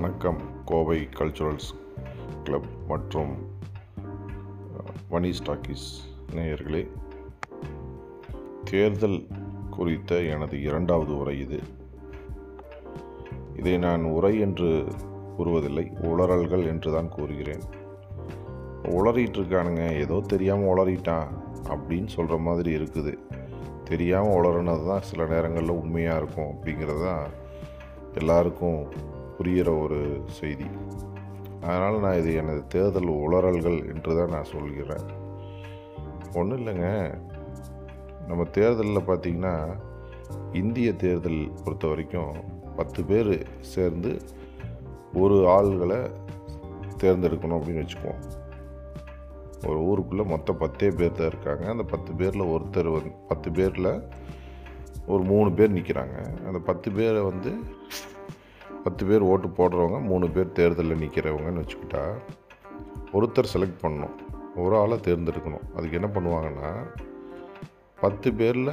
வணக்கம். Kovai culturals club மற்றும் மணி stockists நேயர்களே தேர்தல் குறித்த எனது இரண்டாவது உரை இது. இதை நான் உரை என்று கூறுவதில்லை உளறல்கள் என்று தான் கூறுகிறேன். உளறிட்டு இருக்கானுங்க ஏதோ தெரியாமல் உளறிட்டான் அப்படின்னு சொல்கிற மாதிரி இருக்குது. தெரியாமல் உளறுனது தான் சில நேரங்களில் உண்மையாக இருக்கும் அப்படிங்கிறது தான் எல்லாருக்கும் புரிகிற ஒரு செய்தி. அதனால் நான் இது எனது தேர்தல் உளறல்கள் என்று தான் நான் சொல்கிறேன். ஒன்றும் இல்லைங்க. நம்ம தேர்தலில் பார்த்திங்கன்னா இந்திய தேர்தல் பொறுத்த வரைக்கும் பத்து பேர் சேர்ந்து ஒரு ஆள்களை தேர்ந்தெடுக்கணும் அப்படின்னு வச்சுக்குவோம். ஒரு ஊருக்குள்ளே மொத்தம் பத்தே பேர் தான் இருக்காங்க. அந்த பத்து பேரில் ஒருத்தர் வந்து பத்து பேரில் ஒரு மூணு பேர் நிற்கிறாங்க அந்த பத்து பேரை வந்து பத்து பேர் ஓட்டு போடுறவங்க மூணு பேர் தேர்தலில் நிற்கிறவங்கன்னு வச்சுக்கிட்டா ஒருத்தர் செலக்ட் பண்ணணும். ஒரு ஆளை தேர்ந்தெடுக்கணும். அதுக்கு என்ன பண்ணுவாங்கன்னா பத்து பேரில்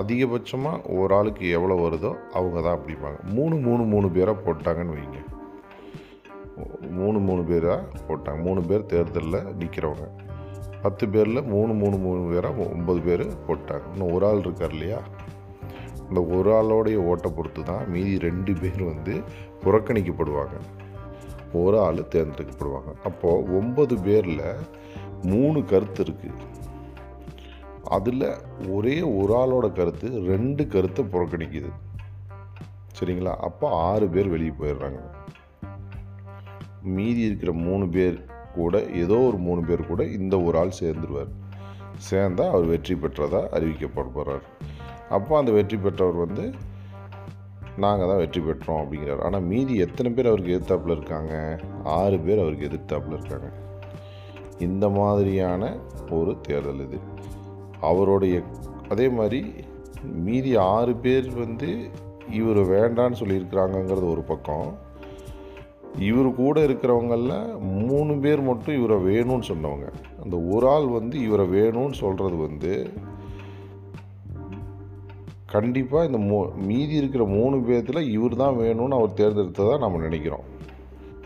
அதிகபட்சமாக ஒரு ஆளுக்கு எவ்வளோ வருதோ அவங்க தான் அப்படிம்பாங்க மூணு மூணு மூணு பேராக போட்டாங்கன்னு வைங்க. மூணு மூணு பேராக போட்டாங்க. மூணு பேர் தேர்தலில் நிற்கிறவங்க பத்து பேரில் மூணு மூணு மூணு பேராக ஒம்பது பேர் போட்டாங்க. இன்னும் ஒரு ஆள் இருக்கார் இல்லையா? அந்த ஒரு ஆளோடைய ஓட்டை பொறுத்து தான் மீதி ரெண்டு பேர் வந்து புறக்கணிக்கப்படுவாங்க. ஒரு ஆள் தேர்ந்தெடுக்கப்படுவாங்க. அப்போது ஒன்பது பேரில் மூணு கருத்து இருக்குது அதில் ஒரே ஒரு ஆளோட கருத்து ரெண்டு கருத்தை புறக்கணிக்குது. சரிங்களா? அப்போ ஆறு பேர் வெளியே போயிடுறாங்க. மீதி இருக்கிற மூணு பேர் கூட ஏதோ ஒரு மூணு பேர் கூட இந்த ஒரு ஆள் சேர்ந்துருவார். சேர்ந்தால் அவர் வெற்றி பெற்றதாக அறிவிக்கப்பட போகிறார் அப்போ அந்த வெற்றி பெற்றவர் வந்து நாங்கள் தான் வெற்றி பெற்றோம் அப்படிங்கிறார். ஆனால் மீதி எத்தனை பேர் அவருக்கு எதிர்த்தாப்பில் இருக்காங்க? ஆறு பேர் அவருக்கு எதிர்த்தாப்பில் இருக்காங்க. இந்த மாதிரியான ஒரு தேர்தல் இது. அவருடைய அதே மாதிரி மீதி ஆறு பேர் வந்து இவர் வேண்டான்னு சொல்லியிருக்கிறாங்கங்கிறது ஒரு பக்கம். இவர் கூட இருக்கிறவங்களில் மூணு பேர் மட்டும் இவரை வேணும்னு சொன்னவங்க. அந்த ஒரு ஆள் வந்து இவரை வேணும்னு சொல்கிறது வந்து கண்டிப்பாக இந்த மூ மீதி இருக்கிற மூணு பேர்த்தில் இவர் தான் வேணும்னு அவர் தேர்ந்தெடுத்ததாக நம்ம நினைக்கிறோம்.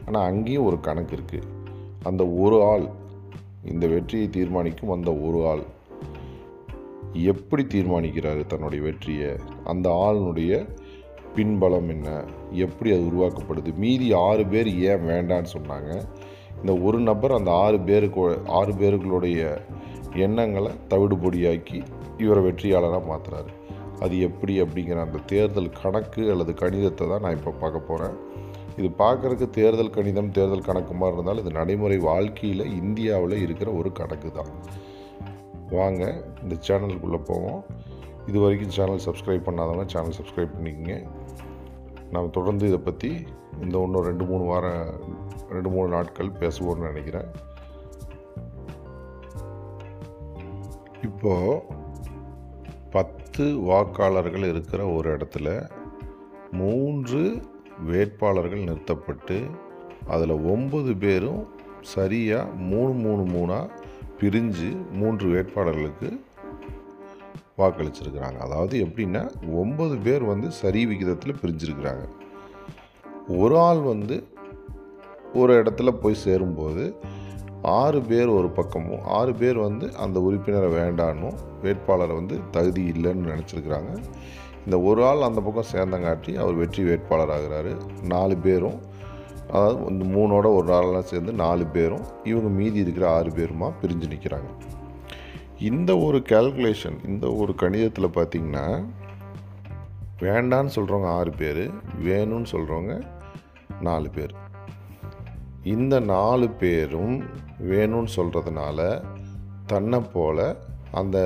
ஆனால் அங்கேயும் ஒரு கணக்கு இருக்குது அந்த ஒரு ஆள் இந்த வெற்றியை தீர்மானிக்கும் அந்த ஒரு ஆள் எப்படி தீர்மானிக்கிறாரு தன்னுடைய வெற்றியை? அந்த ஆளுனுடைய பின்பலம் என்ன? எப்படி அது உருவாக்கப்படுது? மீதி ஆறு பேர் ஏன் வேண்டான்னு சொன்னாங்க. இந்த ஒரு நபர் அந்த ஆறு பேருக்கு ஆறு பேர்களுடைய எண்ணங்களை தவிடுபொடியாக்கி இவரை வெற்றியாளராக மாற்றுறாரு அது எப்படி அப்படிங்கிற அந்த தேர்தல் கணக்கு அல்லது கணிதத்தை தான் நான் இப்போ பார்க்க போகிறேன் இது பார்க்குறதுக்கு தேர்தல் கணிதம் தேர்தல் கணக்கு மாதிரி இருந்தாலும் இது நடைமுறை வாழ்க்கையில் இந்தியாவில் இருக்கிற ஒரு கணக்கு தான். வாங்க இந்த சேனலுக்குள்ளே போவோம். இது வரைக்கும் சேனல் சப்ஸ்கிரைப் பண்ணாதவங்க சேனல் சப்ஸ்கிரைப் பண்ணிக்கோங்க. நாம் தொடர்ந்து இதை பற்றி இந்த இன்னும் ரெண்டு மூணு வாரம் ரெண்டு மூணு நாட்கள் பேசுவோம்னு நினைக்கிறேன். இப்போது பத்து வாக்காளர்கள் இருக்கிற ஒரு இடத்துல மூன்று வேட்பாளர்கள் நிறுத்தப்பட்டு அதில் ஒம்பது பேரும் சரியாக மூணு மூணு மூணாக பிரிஞ்சு மூன்று வேட்பாளர்களுக்கு வாக்களிச்சிருக்கிறாங்க. அதாவது எப்படின்னா ஒம்பது பேர் வந்து சரி விகிதத்தில் பிரிஞ்சிருக்கிறாங்க. ஒரு ஆள் வந்து ஒரு இடத்துல போய் சேரும்போது ஆறு பேர் ஒரு பக்கமும். ஆறு பேர் வந்து அந்த உறுப்பினரை வேண்டானும். வேட்பாளரை வந்து தகுதி இல்லைன்னு நினச்சிருக்கிறாங்க. இந்த ஒரு ஆள் அந்த பக்கம் சேர்ந்தங்காட்டி அவர் வெற்றி வேட்பாளர் ஆகிறாரு. நாலு பேரும் அதாவது இந்த மூணோட ஒரு ஆளெல்லாம் சேர்ந்து நாலு பேரும் இவங்க மீதி இருக்கிற ஆறு பேருமா பிரிஞ்சு நிற்கிறாங்க இந்த ஒரு கேல்குலேஷன் இந்த ஒரு கணிதத்தில் பார்த்திங்கன்னா வேண்டான்னு சொல்கிறவங்க ஆறு பேர் வேணும்னு சொல்கிறவங்க நாலு பேர். இந்த நாலு பேரும் வேணும்னு சொல்கிறதுனால தன்னை போல அந்த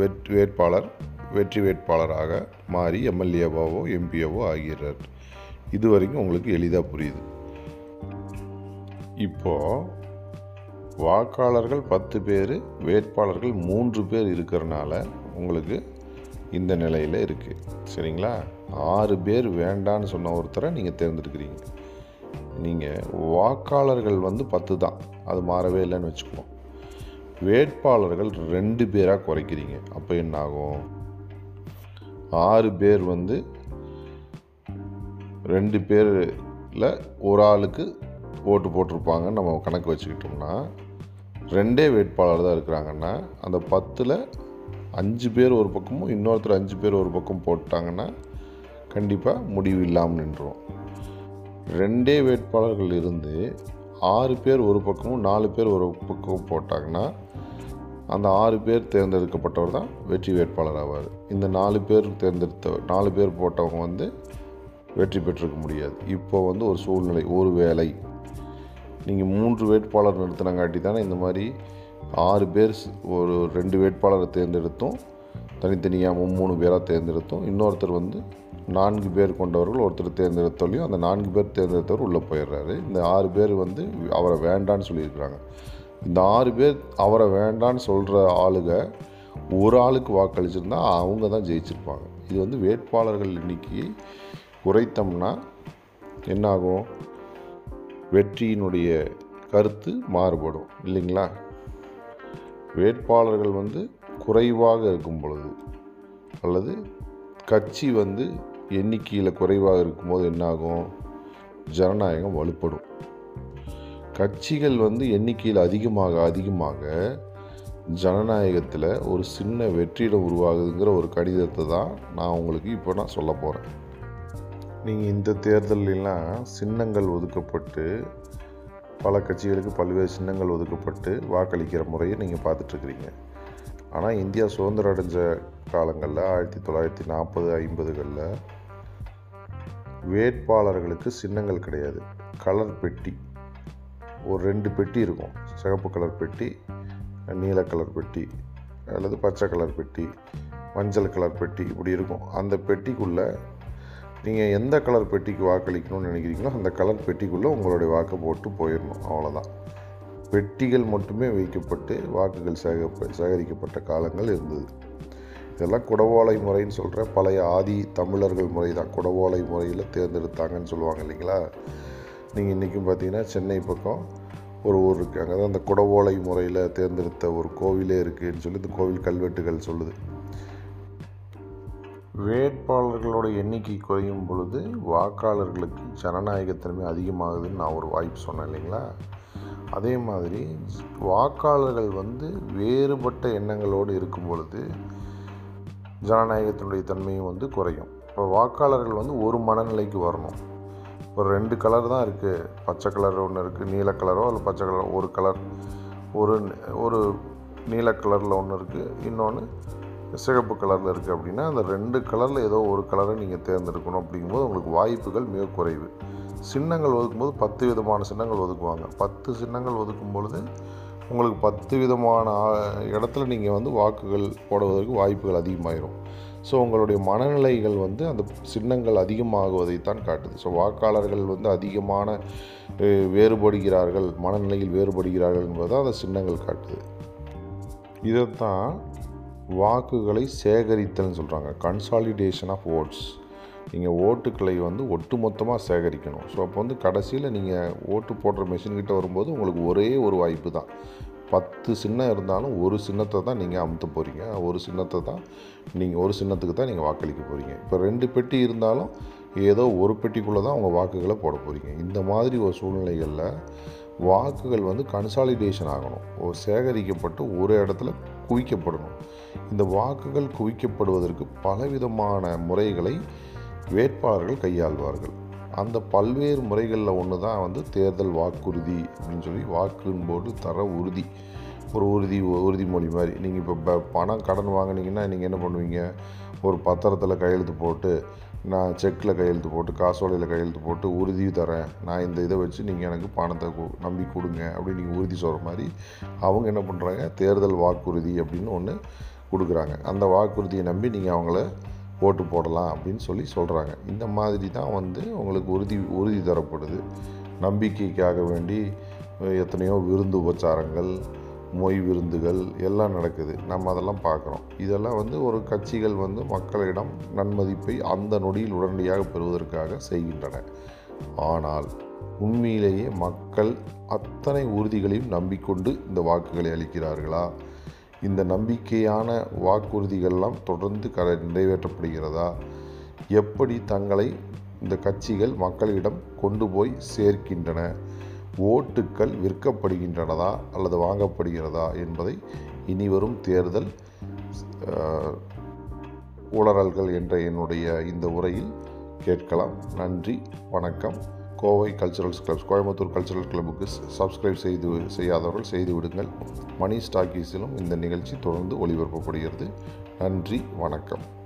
வெட் வேட்பாளர் வெற்றி வேட்பாளராக மாறி எம்எல்ஏவாவோ எம்பியாவோ ஆகிறார். இது வரைக்கும் உங்களுக்கு எளிதாக புரியுது. இப்போது வாக்காளர்கள் பத்து பேர் வேட்பாளர்கள் மூன்று பேர் இருக்கிறனால உங்களுக்கு இந்த நிலையில் இருக்குது சரிங்களா? ஆறு பேர் வேண்டான்னு சொன்ன ஒருத்தரை நீங்கள் தேர்ந்தெடுக்கிறீங்க. நீங்கள் வாக்காளர்கள் வந்து பத்து தான். அது மாறவே இல்லைன்னு வச்சுக்குவோம் வேட்பாளர்கள் ரெண்டு பேராக குறைக்கிறீங்க. அப்போ என்ன ஆகும் ஆறு பேர் வந்து ரெண்டு பேரில் ஒரு ஆளுக்கு ஓட்டு போட்டிருப்பாங்கன்னு நம்ம கணக்கு வச்சுக்கிட்டோம்னா ரெண்டே வேட்பாளர் தான் இருக்கிறாங்கன்னா அந்த பத்தில் அஞ்சு பேர் ஒரு பக்கமும் இன்னொருத்தர் அஞ்சு பேர் ஒரு பக்கம் போட்டாங்கன்னா கண்டிப்பாக முடிவு இல்லாமல் நின்றுடும் ரெண்டே வேட்பாளர்கள் இருந்து ஆறு பேர் ஒரு பக்கமும் நாலு பேர் ஒரு பக்கம் போட்டாங்கன்னா அந்த ஆறு பேர் தேர்ந்தெடுக்கப்பட்டவர் தான் வெற்றி வேட்பாளர் ஆவார். இந்த நாலு பேர் தேர்ந்தெடுத்த நாலு பேர் போட்டவங்க வந்து வெற்றி பெற்றிருக்க முடியாது. இப்போ வந்து ஒரு சூழ்நிலை ஒரு வேலை நீங்கள் மூன்று வேட்பாளர் நிறுத்தினங்காட்டி தானே இந்த மாதிரி ஆறு பேர் ஒரு ரெண்டு வேட்பாளரை தேர்ந்தெடுத்தும் தனித்தனியாக மூணு பேராக தேர்ந்தெடுத்தும் இன்னொருத்தர் வந்து நான்கு பேர் கொண்டவர்கள் ஒருத்தர் தேர்ந்தெடுத்தாலையும் அந்த நான்கு பேர் தேர்ந்தெடுத்தவர் உள்ளே போயிடுறாரு. இந்த ஆறு பேர் வந்து அவரை வேண்டான்னு சொல்லியிருக்கிறாங்க. இந்த ஆறு பேர் அவரை வேண்டான்னு சொல்கிற ஆளுக ஒரு ஆளுக்கு வாக்களிச்சிருந்தா அவங்க தான் ஜெயிச்சிருப்பாங்க. இது வந்து வேட்பாளர்கள் எண்ணிக்கையை குறைத்தோம்னா என்னாகும்? வெற்றியினுடைய கருத்து மாறுபடும் இல்லைங்களா? வேட்பாளர்கள் வந்து குறைவாக இருக்கும் பொழுது அல்லது கட்சி வந்து எண்ணிக்கையில் குறைவாக இருக்கும்போது என்னாகும்? ஜனநாயகம் வலுப்படும். கட்சிகள் வந்து எண்ணிக்கையில் அதிகமாக அதிகமாக ஜனநாயகத்தில் ஒரு சின்ன வெற்றிடம் உருவாகுதுங்கிற ஒரு கடிதத்தை தான் நான் உங்களுக்கு இப்போ நான் சொல்ல போகிறேன் நீங்கள் இந்த தேர்தலெலாம் சின்னங்கள் ஒதுக்கப்பட்டு பல கட்சிகளுக்கு பல்வேறு சின்னங்கள் ஒதுக்கப்பட்டு வாக்களிக்கிற முறையை நீங்கள் பார்த்துட்ருக்குறீங்க. ஆனால் இந்தியா சுதந்திரம் அடைஞ்ச காலங்களில் ஆயிரத்தி தொள்ளாயிரத்தி நாற்பது ஐம்பதுகளில் வேட்பாளர்களுக்கு சின்னங்கள் கிடையாது. கலர் பெட்டி. ஒரு ரெண்டு பெட்டி இருக்கும். சிகப்பு கலர் பெட்டி நீல கலர் பெட்டி அல்லது பச்சை கலர் பெட்டி மஞ்சள் கலர் பெட்டி இப்படி இருக்கும். அந்த பெட்டிக்குள்ளே நீங்கள் எந்த கலர் பெட்டிக்கு வாக்களிக்கணும்னு நினைக்கிறீங்களோ அந்த கலர் பெட்டிக்குள்ளே உங்களுடைய வாக்கை போட்டு போயிடணும். அவ்வளோதான் பெட்டிகள் மட்டுமே வைக்கப்பட்டு வாக்குகள் சேக சேகரிக்கப்பட்ட காலங்கள் இருந்தது. இதெல்லாம் குடவோலை முறைன்னு சொல்கிற பழைய ஆதி தமிழர்கள் முறை தான். குடவோலை முறையில் தேர்ந்தெடுத்தாங்கன்னு சொல்லுவாங்க இல்லைங்களா? நீங்கள் இன்றைக்கும் பார்த்தீங்கன்னா சென்னை பக்கம் ஒரு ஊர் இருக்குது. அங்கே தான் அந்த குடவோலை முறையில் தேர்ந்தெடுத்த ஒரு கோவிலே இருக்குதுன்னு சொல்லி இந்த கோவில் கல்வெட்டுகள் சொல்லுது. வேட்பாளர்களோட எண்ணிக்கை குறையும் பொழுது வாக்காளர்களுக்கு ஜனநாயகத்தன்மை அதிகமாகுதுன்னு நான் ஒரு வாய்ப்பு சொன்னேன் இல்லைங்களா? அதே மாதிரி வாக்காளர்கள் வந்து வேறுபட்ட எண்ணங்களோடு இருக்கும் பொழுது ஜனநாயகத்தினுடைய தன்மையும் வந்து குறையும். இப்போ வாக்காளர்கள் வந்து ஒரு மனநிலைக்கு வரணும். ஒரு ரெண்டு கலர் தான் இருக்குது பச்சை கலர் ஒன்று இருக்குது நீல கலரோ இல்லை பச்சை கலர் ஒரு கலர் ஒரு ஒரு நீல கலரில் ஒன்று இருக்குது இன்னொன்று சிகப்பு கலரில் இருக்குது அப்படின்னா அந்த ரெண்டு கலரில் ஏதோ ஒரு கலரை நீங்கள் தேர்ந்தெடுக்கணும் அப்படிங்கும்போது உங்களுக்கு வாய்ப்புகள் மிக குறைவு. சின்னங்கள் ஒதுக்கும்போது பத்து விதமான சின்னங்கள் ஒதுக்குவாங்க. பத்து சின்னங்கள் ஒதுக்கும் பொழுது உங்களுக்கு பத்து விதமான இடத்துல நீங்கள் வந்து வாக்குகள் போடுவதற்கு வாய்ப்புகள் அதிகமாயிரும். ஸோ உங்களுடைய மனநிலைகள் வந்து அந்த சின்னங்கள் அதிகமாகுவதைத்தான் காட்டுது. ஸோ வாக்காளர்கள் வந்து அதிகமான வேறுபடுகிறார்கள் மனநிலையில் வேறுபடுகிறார்கள் என்பதை அந்த சின்னங்கள் காட்டுது. இதைத்தான் வாக்குகளை சேகரித்தல்னு சொல்கிறாங்க கன்சாலிடேஷன் ஆஃப் ஓட்ஸ் நீங்கள் ஓட்டுக்களை வந்து ஒட்டுமொத்தமாக சேகரிக்கணும். ஸோ அப்போ வந்து கடைசியில் நீங்கள் ஓட்டு போடுற மிஷின்கிட்ட வரும்போது உங்களுக்கு ஒரே ஒரு வாய்ப்பு தான். பத்து சின்னம் இருந்தாலும் ஒரு சின்னத்தை தான் நீங்கள் அமுத்த போகிறீங்க ஒரு சின்னத்தை தான் நீங்கள் ஒரு சின்னத்துக்கு தான் நீங்கள் வாக்களிக்க போகிறீங்க இப்போ ரெண்டு பெட்டி இருந்தாலும் ஏதோ ஒரு பெட்டிக்குள்ளே தான் உங்கள் வாக்குகளை போட போகிறீங்க இந்த மாதிரி ஒரு சூழ்நிலைகளில் வாக்குகள் வந்து கன்சாலிடேஷன் ஆகணும். ஒரு சேகரிக்கப்பட்டு ஒரு இடத்துல குவிக்கப்படணும். இந்த வாக்குகள் குவிக்கப்படுவதற்கு பலவிதமான முறைகளை வேட்பாளர்கள் கையாள்வார்கள். அந்த பல்வேறு முறைகளில் ஒன்று தான் வந்து தேர்தல் வாக்குறுதி அப்படின்னு சொல்லி வாக்குன் போது தர உறுதி. ஒரு உறுதி உறுதிமொழி மாதிரி. நீங்கள் இப்போ ப- பணம் கடன் வாங்குனீங்கன்னா நீங்கள் என்ன பண்ணுவீங்க? ஒரு பத்திரத்தில் கையெழுத்து போட்டு நான் செக்கில் கையெழுத்து போட்டு காசோலையில் கையெழுத்து போட்டு உறுதி தரேன். நான் இந்த இதை வச்சு நீங்கள் எனக்கு பணத்தை நம்பி கொடுங்க அப்படின்னு நீங்கள் உறுதி சொல்கிற மாதிரி அவங்க என்ன பண்ணுறாங்க தேர்தல் வாக்குறுதி அப்படின்னு ஒன்று கொடுக்குறாங்க. அந்த வாக்குறுதியை நம்பி நீங்கள் அவங்கள ஓட்டு போடலாம் அப்படின்னு சொல்லி சொல்கிறாங்க இந்த மாதிரி தான் வந்து உங்களுக்கு உறுதி உறுதி தரப்படுது. நம்பிக்கைக்காக வேண்டி எத்தனையோ விருந்து உபச்சாரங்கள் மொய் விருந்துகள் எல்லாம் நடக்குது. நம்ம அதெல்லாம் பார்க்குறோம். இதெல்லாம் வந்து ஒரு கட்சிகள் வந்து மக்களிடம் நன்மதிப்பை அந்த நொடியில் உடனடியாக பெறுவதற்காக செய்கின்றன. ஆனால் உண்மையிலேயே மக்கள் அத்தனை உறுதிகளையும் நம்பிக்கொண்டு இந்த வாக்குகளை அளிக்கிறார்களா? இந்த நம்பிக்கையான வாக்குறுதிகள்லாம் தொடர்ந்து க நிறைவேற்றப்படுகிறதா? எப்படி தங்களை இந்த கட்சிகள் மக்களிடம் கொண்டு போய் சேர்க்கின்றன? ஓட்டுக்கள் விற்கப்படுகின்றனதா அல்லது வாங்கப்படுகிறதா என்பதை இனிவரும் தேர்தல் உளறல்கள் என்ற என்னுடைய இந்த உரையில் கேட்கலாம். நன்றி வணக்கம். Kovai culturals clubs Coimbatore cultural கிளப்புக்கு subscribe செய்து செய்யாதவர்கள் செய்து விடுங்கள். மணி ஸ்டாக்கீஸிலும் இந்த நிகழ்ச்சி தொடர்ந்து ஒளிபரப்பப்படுகிறது. நன்றி வணக்கம்.